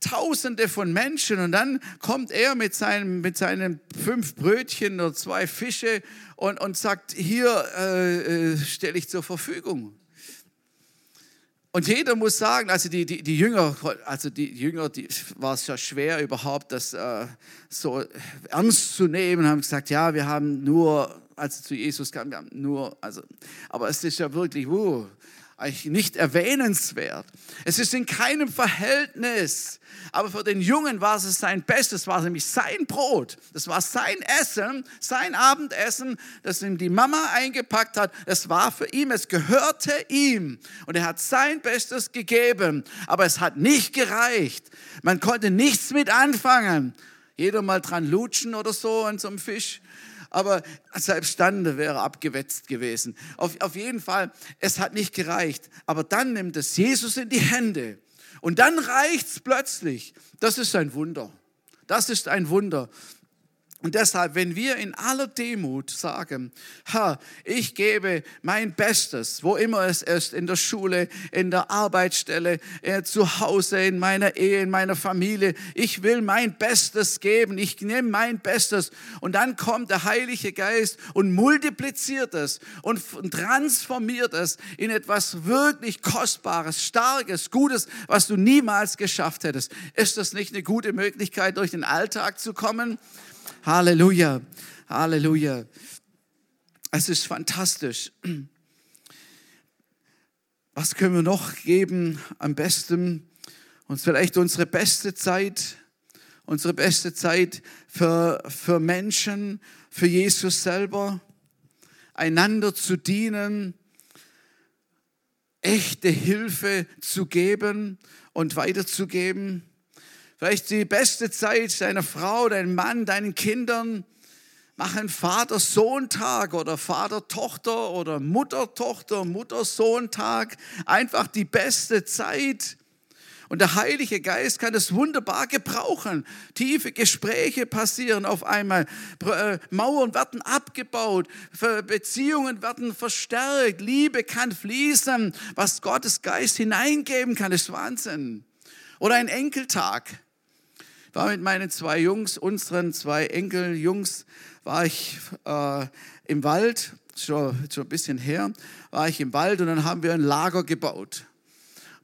Tausende von Menschen und dann kommt er mit seinen, mit seinen fünf Brötchen oder zwei Fische und, und sagt, hier äh, äh, stelle ich zur Verfügung. Und jeder muss sagen, also die, die, die Jünger, also die Jünger, die war es ja schwer überhaupt, das äh, so ernst zu nehmen, haben gesagt, ja, wir haben nur, als zu Jesus kamen, wir haben nur, also, aber es ist ja wirklich, uh, eigentlich nicht erwähnenswert. Es ist in keinem Verhältnis. Aber für den Jungen war es sein Bestes, war nämlich sein Brot. Das war sein Essen, sein Abendessen, das ihm die Mama eingepackt hat. Es war für ihn, es gehörte ihm. Und er hat sein Bestes gegeben. Aber es hat nicht gereicht. Man konnte nichts mit anfangen. Jeder mal dran lutschen oder so an so einem Fisch aber selbst dann wäre abgewetzt gewesen. Auf, auf jeden Fall, es hat nicht gereicht. Aber dann nimmt es Jesus in die Hände und dann reicht es plötzlich. Das ist ein Wunder. Das ist ein Wunder. Und deshalb, wenn wir in aller Demut sagen, Herr, ich gebe mein Bestes, wo immer es ist, in der Schule, in der Arbeitsstelle, äh, zu Hause, in meiner Ehe, in meiner Familie, ich will mein Bestes geben, ich nehme mein Bestes. Und dann kommt der Heilige Geist und multipliziert es und transformiert es in etwas wirklich Kostbares, Starkes, Gutes, was du niemals geschafft hättest. Ist das nicht eine gute Möglichkeit, durch den Alltag zu kommen? Halleluja. Halleluja. Es ist fantastisch. Was können wir noch geben am besten? Uns vielleicht unsere beste Zeit, unsere beste Zeit für, für Menschen, für Jesus selber, einander zu dienen, echte Hilfe zu geben und weiterzugeben. Vielleicht die beste Zeit deiner Frau, deinem Mann, deinen Kindern. Mach einen Vater-Sohn-Tag oder Vater-Tochter oder Mutter-Tochter, Mutter-Sohn-Tag. Einfach die beste Zeit. Und der Heilige Geist kann das wunderbar gebrauchen. Tiefe Gespräche passieren auf einmal. Äh, Mauern werden abgebaut. Beziehungen werden verstärkt. Liebe kann fließen. Was Gottes Geist hineingeben kann, ist Wahnsinn. Oder ein Enkeltag war mit meinen zwei Jungs, unseren zwei Enkeljungs, war ich äh, im Wald, schon, schon ein bisschen her, war ich im Wald und dann haben wir ein Lager gebaut.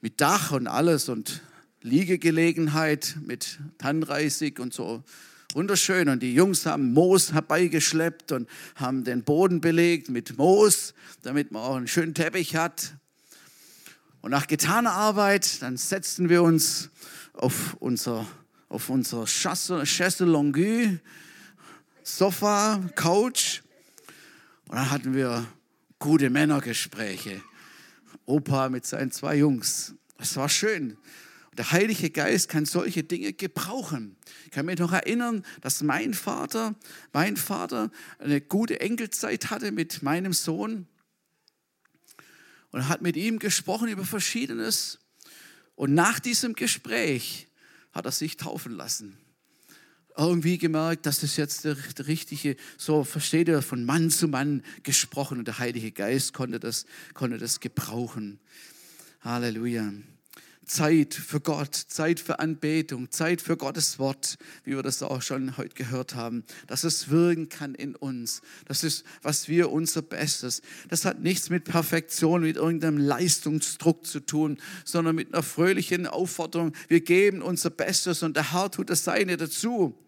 Mit Dach und alles und Liegegelegenheit mit Tannenreisig und so. Wunderschön. Und die Jungs haben Moos herbeigeschleppt und haben den Boden belegt mit Moos, damit man auch einen schönen Teppich hat. Und nach getaner Arbeit, dann setzten wir uns auf unser auf unser Chaise Longue, Sofa, Couch. Und dann hatten wir gute Männergespräche. Opa mit seinen zwei Jungs. Es war schön. Der Heilige Geist kann solche Dinge gebrauchen. Ich kann mich noch erinnern, dass mein Vater, mein Vater eine gute Enkelzeit hatte mit meinem Sohn und hat mit ihm gesprochen über Verschiedenes. Und nach diesem Gespräch hat er sich taufen lassen. Irgendwie gemerkt, das ist jetzt der, der richtige, so versteht er, von Mann zu Mann gesprochen und der Heilige Geist konnte das, konnte das gebrauchen. Halleluja. Zeit für Gott, Zeit für Anbetung, Zeit für Gottes Wort, wie wir das auch schon heute gehört haben, dass es wirken kann in uns. Das ist, was wir unser Bestes. Das hat nichts mit Perfektion, mit irgendeinem Leistungsdruck zu tun, sondern mit einer fröhlichen Aufforderung. Wir geben unser Bestes und der Herr tut das Seine dazu.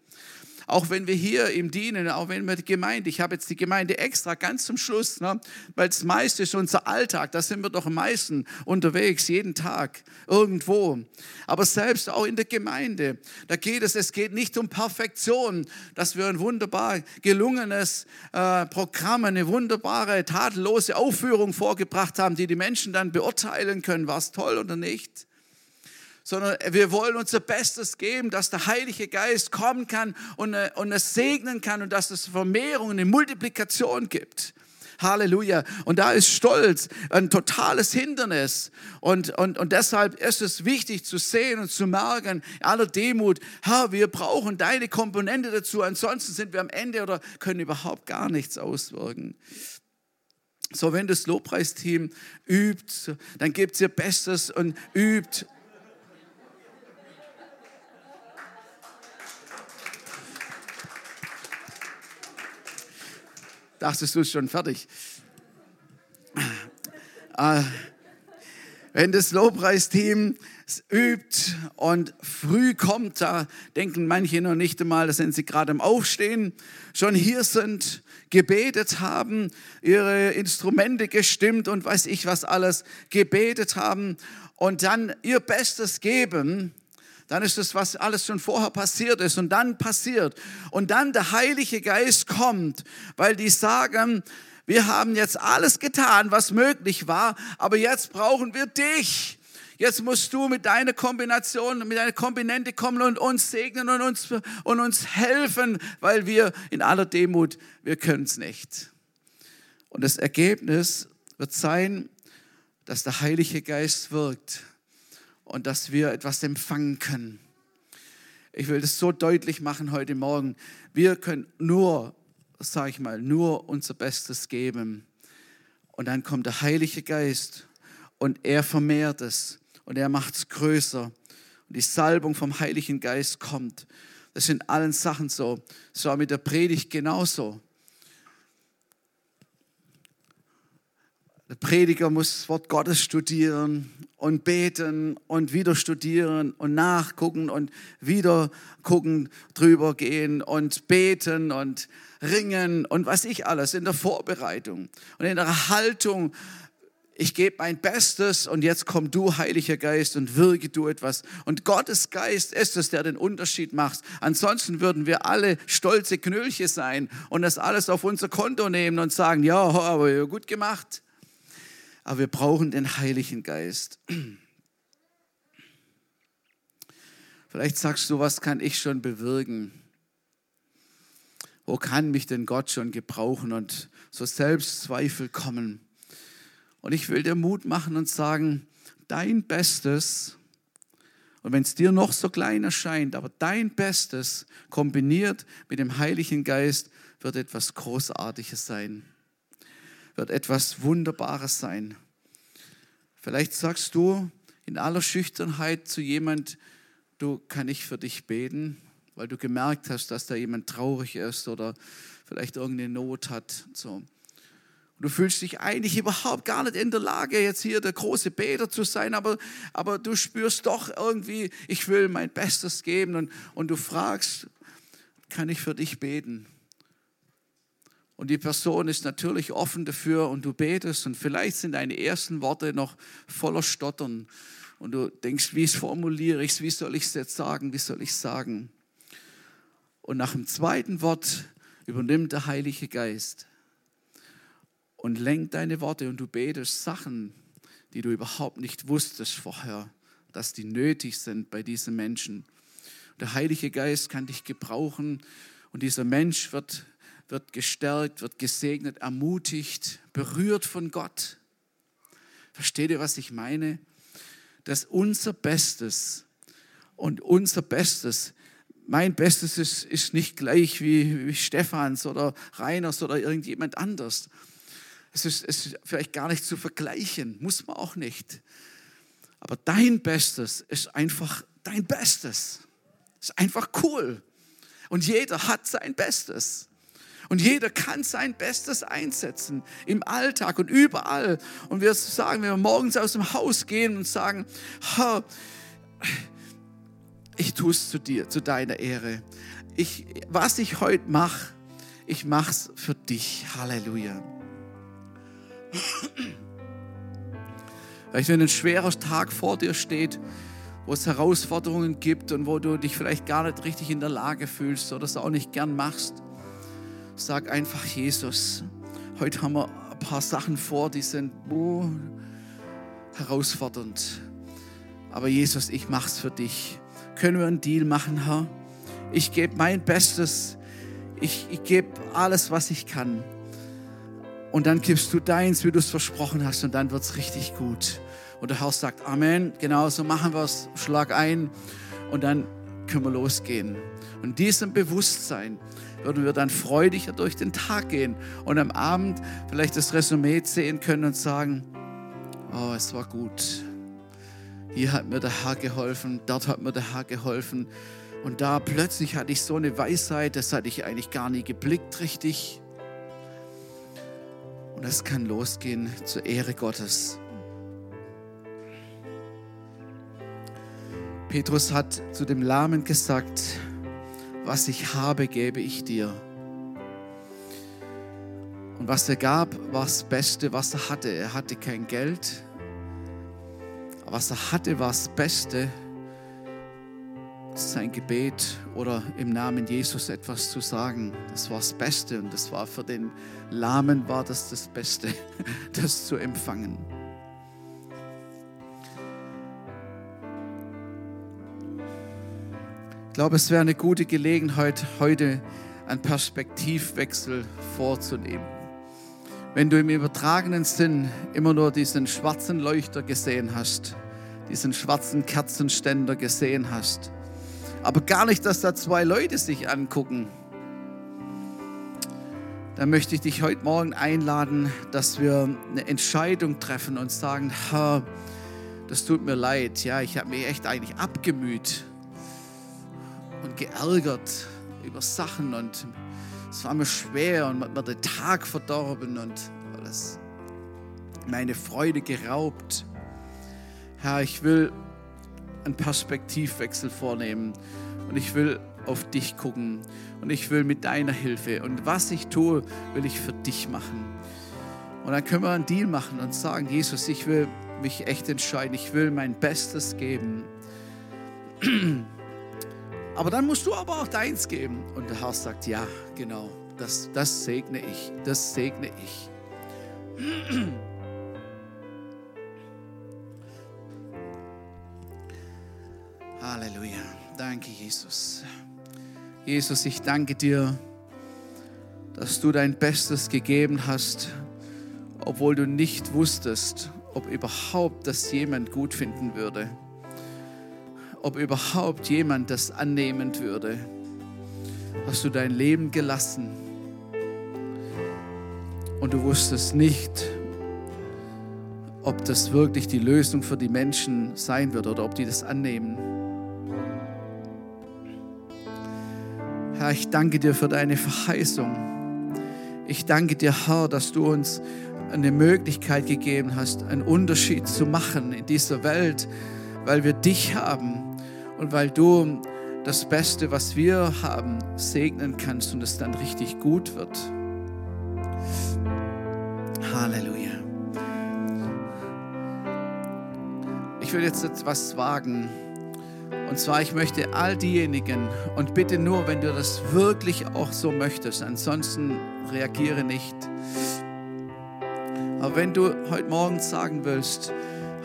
Auch wenn wir hier ihm dienen, auch wenn wir die Gemeinde, ich habe jetzt die Gemeinde extra ganz zum Schluss, ne, weil das meiste ist unser Alltag, da sind wir doch am meisten unterwegs, jeden Tag, irgendwo. Aber selbst auch in der Gemeinde, da geht es, es geht nicht um Perfektion, dass wir ein wunderbar gelungenes äh, Programm, eine wunderbare, tadellose Aufführung vorgebracht haben, die die Menschen dann beurteilen können, war es toll oder nicht sondern wir wollen unser Bestes geben, dass der Heilige Geist kommen kann und, äh, und es segnen kann und dass es Vermehrung, eine Multiplikation gibt. Halleluja. Und da ist Stolz ein totales Hindernis. Und, und, und deshalb ist es wichtig zu sehen und zu merken, aller Demut, Herr, wir brauchen deine Komponente dazu, ansonsten sind wir am Ende oder können überhaupt gar nichts auswirken. So, wenn das Lobpreisteam übt, dann gebt ihr Bestes und übt Dachtest du, es schon fertig? Äh, wenn das Lobpreisteam übt und früh kommt, da denken manche noch nicht einmal, dass wenn sie gerade im Aufstehen schon hier sind, gebetet haben, ihre Instrumente gestimmt und weiß ich was alles, gebetet haben und dann ihr Bestes geben, dann ist es, was alles schon vorher passiert ist und dann passiert. Und dann der Heilige Geist kommt, weil die sagen, wir haben jetzt alles getan, was möglich war, aber jetzt brauchen wir dich. Jetzt musst du mit deiner Kombination, mit deiner Kombinante kommen und uns segnen und uns, und uns helfen, weil wir in aller Demut, wir können es nicht. Und das Ergebnis wird sein, dass der Heilige Geist wirkt und dass wir etwas empfangen können. Ich will das so deutlich machen heute Morgen. Wir können nur, sage ich mal, nur unser Bestes geben. Und dann kommt der Heilige Geist und er vermehrt es und er macht es größer. Und die Salbung vom Heiligen Geist kommt. Das in allen Sachen so. Es war mit der Predigt genauso. Der Prediger muss das Wort Gottes studieren und beten und wieder studieren und nachgucken und wieder gucken, drüber gehen und beten und ringen und was ich alles in der Vorbereitung und in der Haltung. Ich gebe mein Bestes und jetzt komm du, Heiliger Geist, und wirke du etwas. Und Gottes Geist ist es, der den Unterschied macht. Ansonsten würden wir alle stolze Knöllche sein und das alles auf unser Konto nehmen und sagen, ja, aber gut gemacht. Aber wir brauchen den Heiligen Geist. Vielleicht sagst du, was kann ich schon bewirken? Wo kann mich denn Gott schon gebrauchen? Und so Selbstzweifel kommen. Und ich will dir Mut machen und sagen, dein Bestes, und wenn es dir noch so klein erscheint, aber dein Bestes kombiniert mit dem Heiligen Geist wird etwas Großartiges sein wird etwas Wunderbares sein. Vielleicht sagst du in aller Schüchternheit zu jemand, du kann ich für dich beten, weil du gemerkt hast, dass da jemand traurig ist oder vielleicht irgendeine Not hat. So. Und du fühlst dich eigentlich überhaupt gar nicht in der Lage, jetzt hier der große Beter zu sein, aber, aber du spürst doch irgendwie, ich will mein Bestes geben und, und du fragst, kann ich für dich beten? Und die Person ist natürlich offen dafür und du betest und vielleicht sind deine ersten Worte noch voller Stottern und du denkst, wie formuliere ich es, wie soll ich es jetzt sagen, wie soll ich es sagen. Und nach dem zweiten Wort übernimmt der Heilige Geist und lenkt deine Worte und du betest Sachen, die du überhaupt nicht wusstest vorher, dass die nötig sind bei diesen Menschen. Der Heilige Geist kann dich gebrauchen und dieser Mensch wird wird gestärkt, wird gesegnet, ermutigt, berührt von Gott. Versteht ihr, was ich meine? Dass unser Bestes und unser Bestes, mein Bestes ist, ist nicht gleich wie, wie Stephans oder Reiners oder irgendjemand anders. Es ist, es ist vielleicht gar nicht zu vergleichen, muss man auch nicht. Aber dein Bestes ist einfach dein Bestes. Ist einfach cool. Und jeder hat sein Bestes. Und jeder kann sein Bestes einsetzen im Alltag und überall. Und wir sagen, wenn wir morgens aus dem Haus gehen und sagen, ich tue es zu dir, zu deiner Ehre. Ich, was ich heute mache, ich mache es für dich. Halleluja. Vielleicht wenn ein schwerer Tag vor dir steht, wo es Herausforderungen gibt und wo du dich vielleicht gar nicht richtig in der Lage fühlst oder es auch nicht gern machst, Sag einfach, Jesus, heute haben wir ein paar Sachen vor, die sind oh, herausfordernd. Aber Jesus, ich mach's für dich. Können wir einen Deal machen, Herr? Ich gebe mein Bestes. Ich, ich gebe alles, was ich kann. Und dann gibst du deins, wie du es versprochen hast, und dann wird es richtig gut. Und der Herr sagt, Amen, genau so machen wir es, schlag ein und dann können wir losgehen. Und diesem Bewusstsein würden wir dann freudiger durch den Tag gehen und am Abend vielleicht das Resümee sehen können und sagen, oh, es war gut. Hier hat mir der Herr geholfen, dort hat mir der Herr geholfen. Und da plötzlich hatte ich so eine Weisheit, das hatte ich eigentlich gar nie geblickt richtig. Und es kann losgehen zur Ehre Gottes. Petrus hat zu dem Lahmen gesagt, was ich habe, gebe ich dir. Und was er gab, war das Beste, was er hatte. Er hatte kein Geld, was er hatte, war das Beste, sein Gebet oder im Namen Jesus etwas zu sagen. Das war das Beste und das war für den Lahmen war das das Beste, das zu empfangen. Glaube, es wäre eine gute Gelegenheit, heute einen Perspektivwechsel vorzunehmen. Wenn du im übertragenen Sinn immer nur diesen schwarzen Leuchter gesehen hast, diesen schwarzen Kerzenständer gesehen hast, aber gar nicht, dass da zwei Leute sich angucken, dann möchte ich dich heute Morgen einladen, dass wir eine Entscheidung treffen und sagen, Herr, das tut mir leid, ja, ich habe mich echt eigentlich abgemüht und geärgert über Sachen und es war mir schwer und hat mir den Tag verdorben und alles. Meine Freude geraubt. Herr, ich will einen Perspektivwechsel vornehmen und ich will auf dich gucken und ich will mit deiner Hilfe und was ich tue, will ich für dich machen. Und dann können wir einen Deal machen und sagen, Jesus, ich will mich echt entscheiden, ich will mein Bestes geben. Aber dann musst du aber auch deins geben. Und der Herr sagt, ja, genau, das, das segne ich, das segne ich. Halleluja. Danke, Jesus. Jesus, ich danke dir, dass du dein Bestes gegeben hast, obwohl du nicht wusstest, ob überhaupt das jemand gut finden würde, ob überhaupt jemand das annehmen würde. Hast du dein Leben gelassen und du wusstest nicht, ob das wirklich die Lösung für die Menschen sein wird oder ob die das annehmen. Herr, ich danke dir für deine Verheißung. Ich danke dir, Herr, dass du uns eine Möglichkeit gegeben hast, einen Unterschied zu machen in dieser Welt, weil wir dich haben und weil du das Beste, was wir haben, segnen kannst und es dann richtig gut wird. Halleluja. Ich will jetzt etwas wagen. Und zwar, ich möchte all diejenigen, und bitte nur, wenn du das wirklich auch so möchtest, ansonsten reagiere nicht. Aber wenn du heute Morgen sagen willst,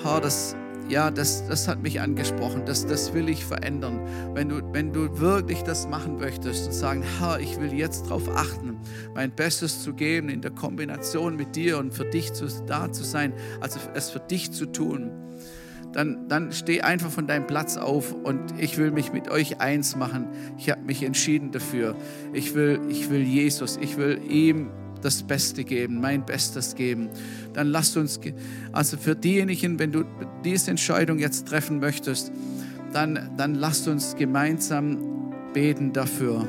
Herr, das, ja, das, das hat mich angesprochen, das, das will ich verändern. Wenn du, wenn du wirklich das machen möchtest und sagen, Herr, ich will jetzt darauf achten, mein Bestes zu geben in der Kombination mit dir und für dich zu, da zu sein, also es für dich zu tun dann, dann steh einfach von deinem Platz auf und ich will mich mit euch eins machen. Ich habe mich entschieden dafür. Ich will, ich will Jesus, ich will ihm das Beste geben, mein Bestes geben. Dann lasst uns, also für diejenigen, wenn du diese Entscheidung jetzt treffen möchtest, dann, dann lasst uns gemeinsam beten dafür,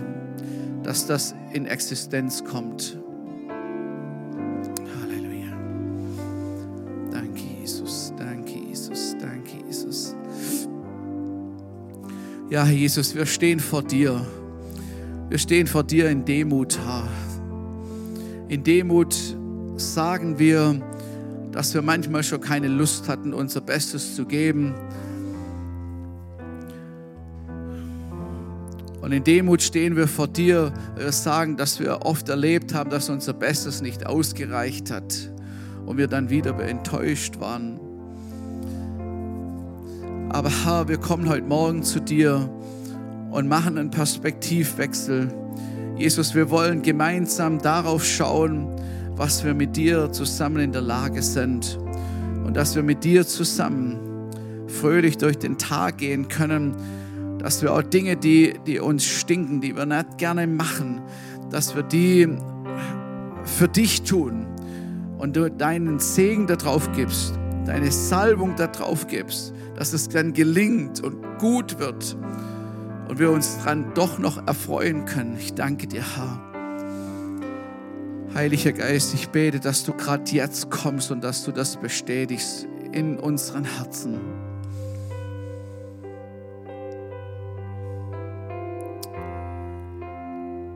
dass das in Existenz kommt. Ja, Herr Jesus, wir stehen vor dir. Wir stehen vor dir in Demut, Herr. In Demut sagen wir, dass wir manchmal schon keine Lust hatten, unser Bestes zu geben. Und in Demut stehen wir vor dir. Wir sagen, dass wir oft erlebt haben, dass unser Bestes nicht ausgereicht hat und wir dann wieder enttäuscht waren. Aber Herr, wir kommen heute Morgen zu dir und machen einen Perspektivwechsel. Jesus, wir wollen gemeinsam darauf schauen, was wir mit dir zusammen in der Lage sind und dass wir mit dir zusammen fröhlich durch den Tag gehen können, dass wir auch Dinge, die, die uns stinken, die wir nicht gerne machen, dass wir die für dich tun und du deinen Segen darauf gibst, deine Salbung darauf gibst dass es dann gelingt und gut wird und wir uns daran doch noch erfreuen können. Ich danke dir, Herr. Heiliger Geist, ich bete, dass du gerade jetzt kommst und dass du das bestätigst in unseren Herzen.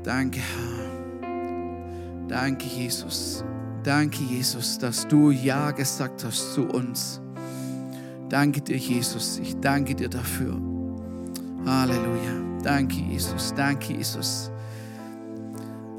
Danke, Herr. Danke, Jesus. Danke, Jesus, dass du Ja gesagt hast zu uns. Danke dir, Jesus. Ich danke dir dafür. Halleluja. Danke, Jesus. Danke, Jesus.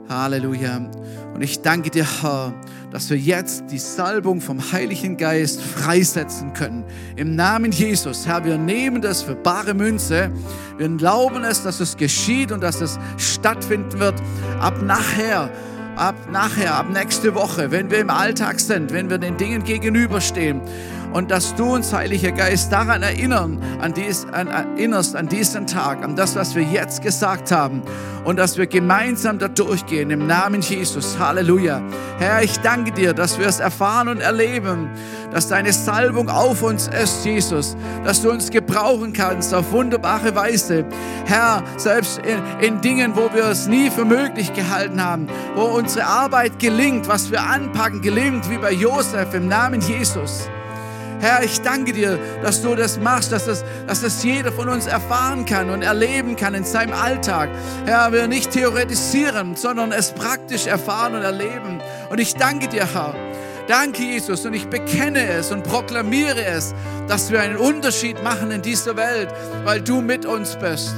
Halleluja. Und ich danke dir, Herr, dass wir jetzt die Salbung vom Heiligen Geist freisetzen können. Im Namen Jesus, Herr, wir nehmen das für bare Münze. Wir glauben es, dass es geschieht und dass es stattfinden wird. Ab nachher, ab nachher, ab nächste Woche, wenn wir im Alltag sind, wenn wir den Dingen gegenüberstehen und dass du uns, Heiliger Geist, daran erinnern, an dies, an, erinnerst, an diesen Tag, an das, was wir jetzt gesagt haben und dass wir gemeinsam da durchgehen im Namen Jesus. Halleluja. Herr, ich danke dir, dass wir es erfahren und erleben, dass deine Salbung auf uns ist, Jesus, dass du uns gebrauchen kannst auf wunderbare Weise. Herr, selbst in, in Dingen, wo wir es nie für möglich gehalten haben, wo unsere Arbeit gelingt, was wir anpacken, gelingt, wie bei Josef im Namen Jesus. Herr, ich danke dir, dass du das machst, dass das, dass das jeder von uns erfahren kann und erleben kann in seinem Alltag. Herr, wir nicht theoretisieren, sondern es praktisch erfahren und erleben. Und ich danke dir, Herr. Danke, Jesus. Und ich bekenne es und proklamiere es, dass wir einen Unterschied machen in dieser Welt, weil du mit uns bist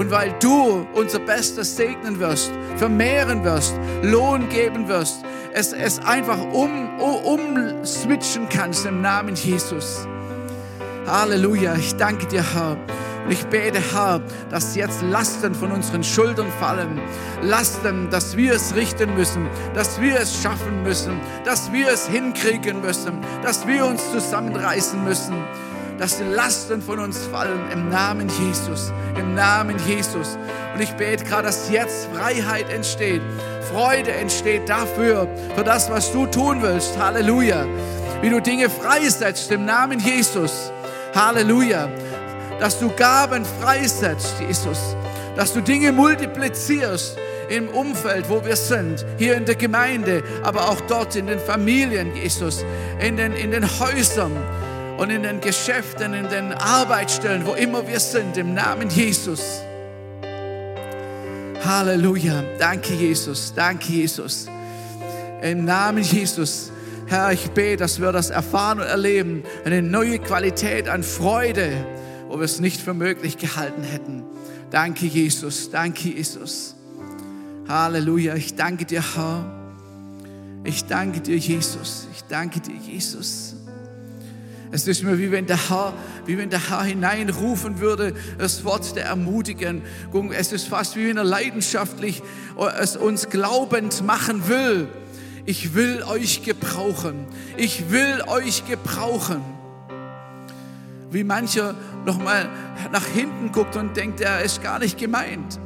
und weil du unser Bestes segnen wirst, vermehren wirst, Lohn geben wirst, es, es einfach um, um, switchen kannst im Namen Jesus. Halleluja, ich danke dir, Herr. Und ich bete, Herr, dass jetzt Lasten von unseren Schultern fallen. Lasten, dass wir es richten müssen, dass wir es schaffen müssen, dass wir es hinkriegen müssen, dass wir uns zusammenreißen müssen dass die Lasten von uns fallen im Namen Jesus, im Namen Jesus. Und ich bete gerade, dass jetzt Freiheit entsteht, Freude entsteht dafür, für das, was du tun willst. Halleluja. Wie du Dinge freisetzt im Namen Jesus. Halleluja. Dass du Gaben freisetzt, Jesus. Dass du Dinge multiplizierst im Umfeld, wo wir sind, hier in der Gemeinde, aber auch dort in den Familien, Jesus, in den, in den Häusern und in den Geschäften, in den Arbeitsstellen, wo immer wir sind, im Namen Jesus. Halleluja. Danke, Jesus. Danke, Jesus. Im Namen Jesus. Herr, ich bete, dass wir das erfahren und erleben. Eine neue Qualität an Freude, wo wir es nicht für möglich gehalten hätten. Danke, Jesus. Danke, Jesus. Halleluja. Ich danke dir, Herr. Ich danke dir, Jesus. Ich danke dir, Jesus. Es ist mir wie wenn der Herr, wie wenn der Herr hineinrufen würde, das Wort der Ermutigung. Es ist fast wie wenn er leidenschaftlich es uns glaubend machen will. Ich will euch gebrauchen. Ich will euch gebrauchen. Wie mancher nochmal nach hinten guckt und denkt, er ist gar nicht gemeint.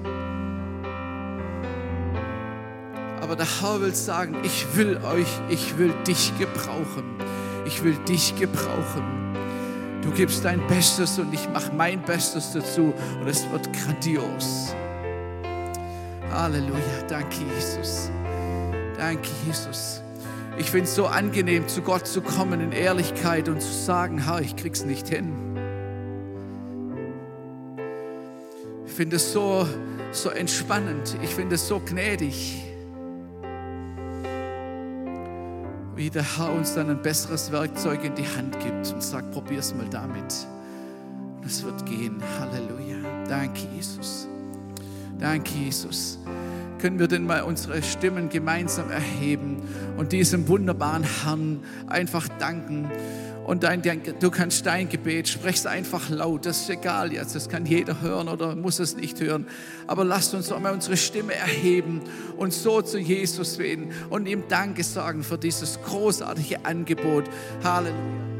Aber der Herr will sagen, ich will euch, ich will dich gebrauchen ich will dich gebrauchen. Du gibst dein Bestes und ich mache mein Bestes dazu und es wird grandios. Halleluja, danke Jesus. Danke Jesus. Ich finde es so angenehm, zu Gott zu kommen in Ehrlichkeit und zu sagen, Herr, ich krieg's nicht hin. Ich finde es so, so entspannend. Ich finde es so gnädig. Wie der Herr uns dann ein besseres Werkzeug in die Hand gibt und sagt, probier's mal damit. Und es wird gehen. Halleluja. Danke, Jesus. Danke, Jesus. Können wir denn mal unsere Stimmen gemeinsam erheben und diesem wunderbaren Herrn einfach danken? Und dein, du kannst dein Gebet, sprech es einfach laut, das ist egal jetzt, das kann jeder hören oder muss es nicht hören, aber lasst uns einmal unsere Stimme erheben und so zu Jesus reden und ihm Danke sagen für dieses großartige Angebot. Halleluja.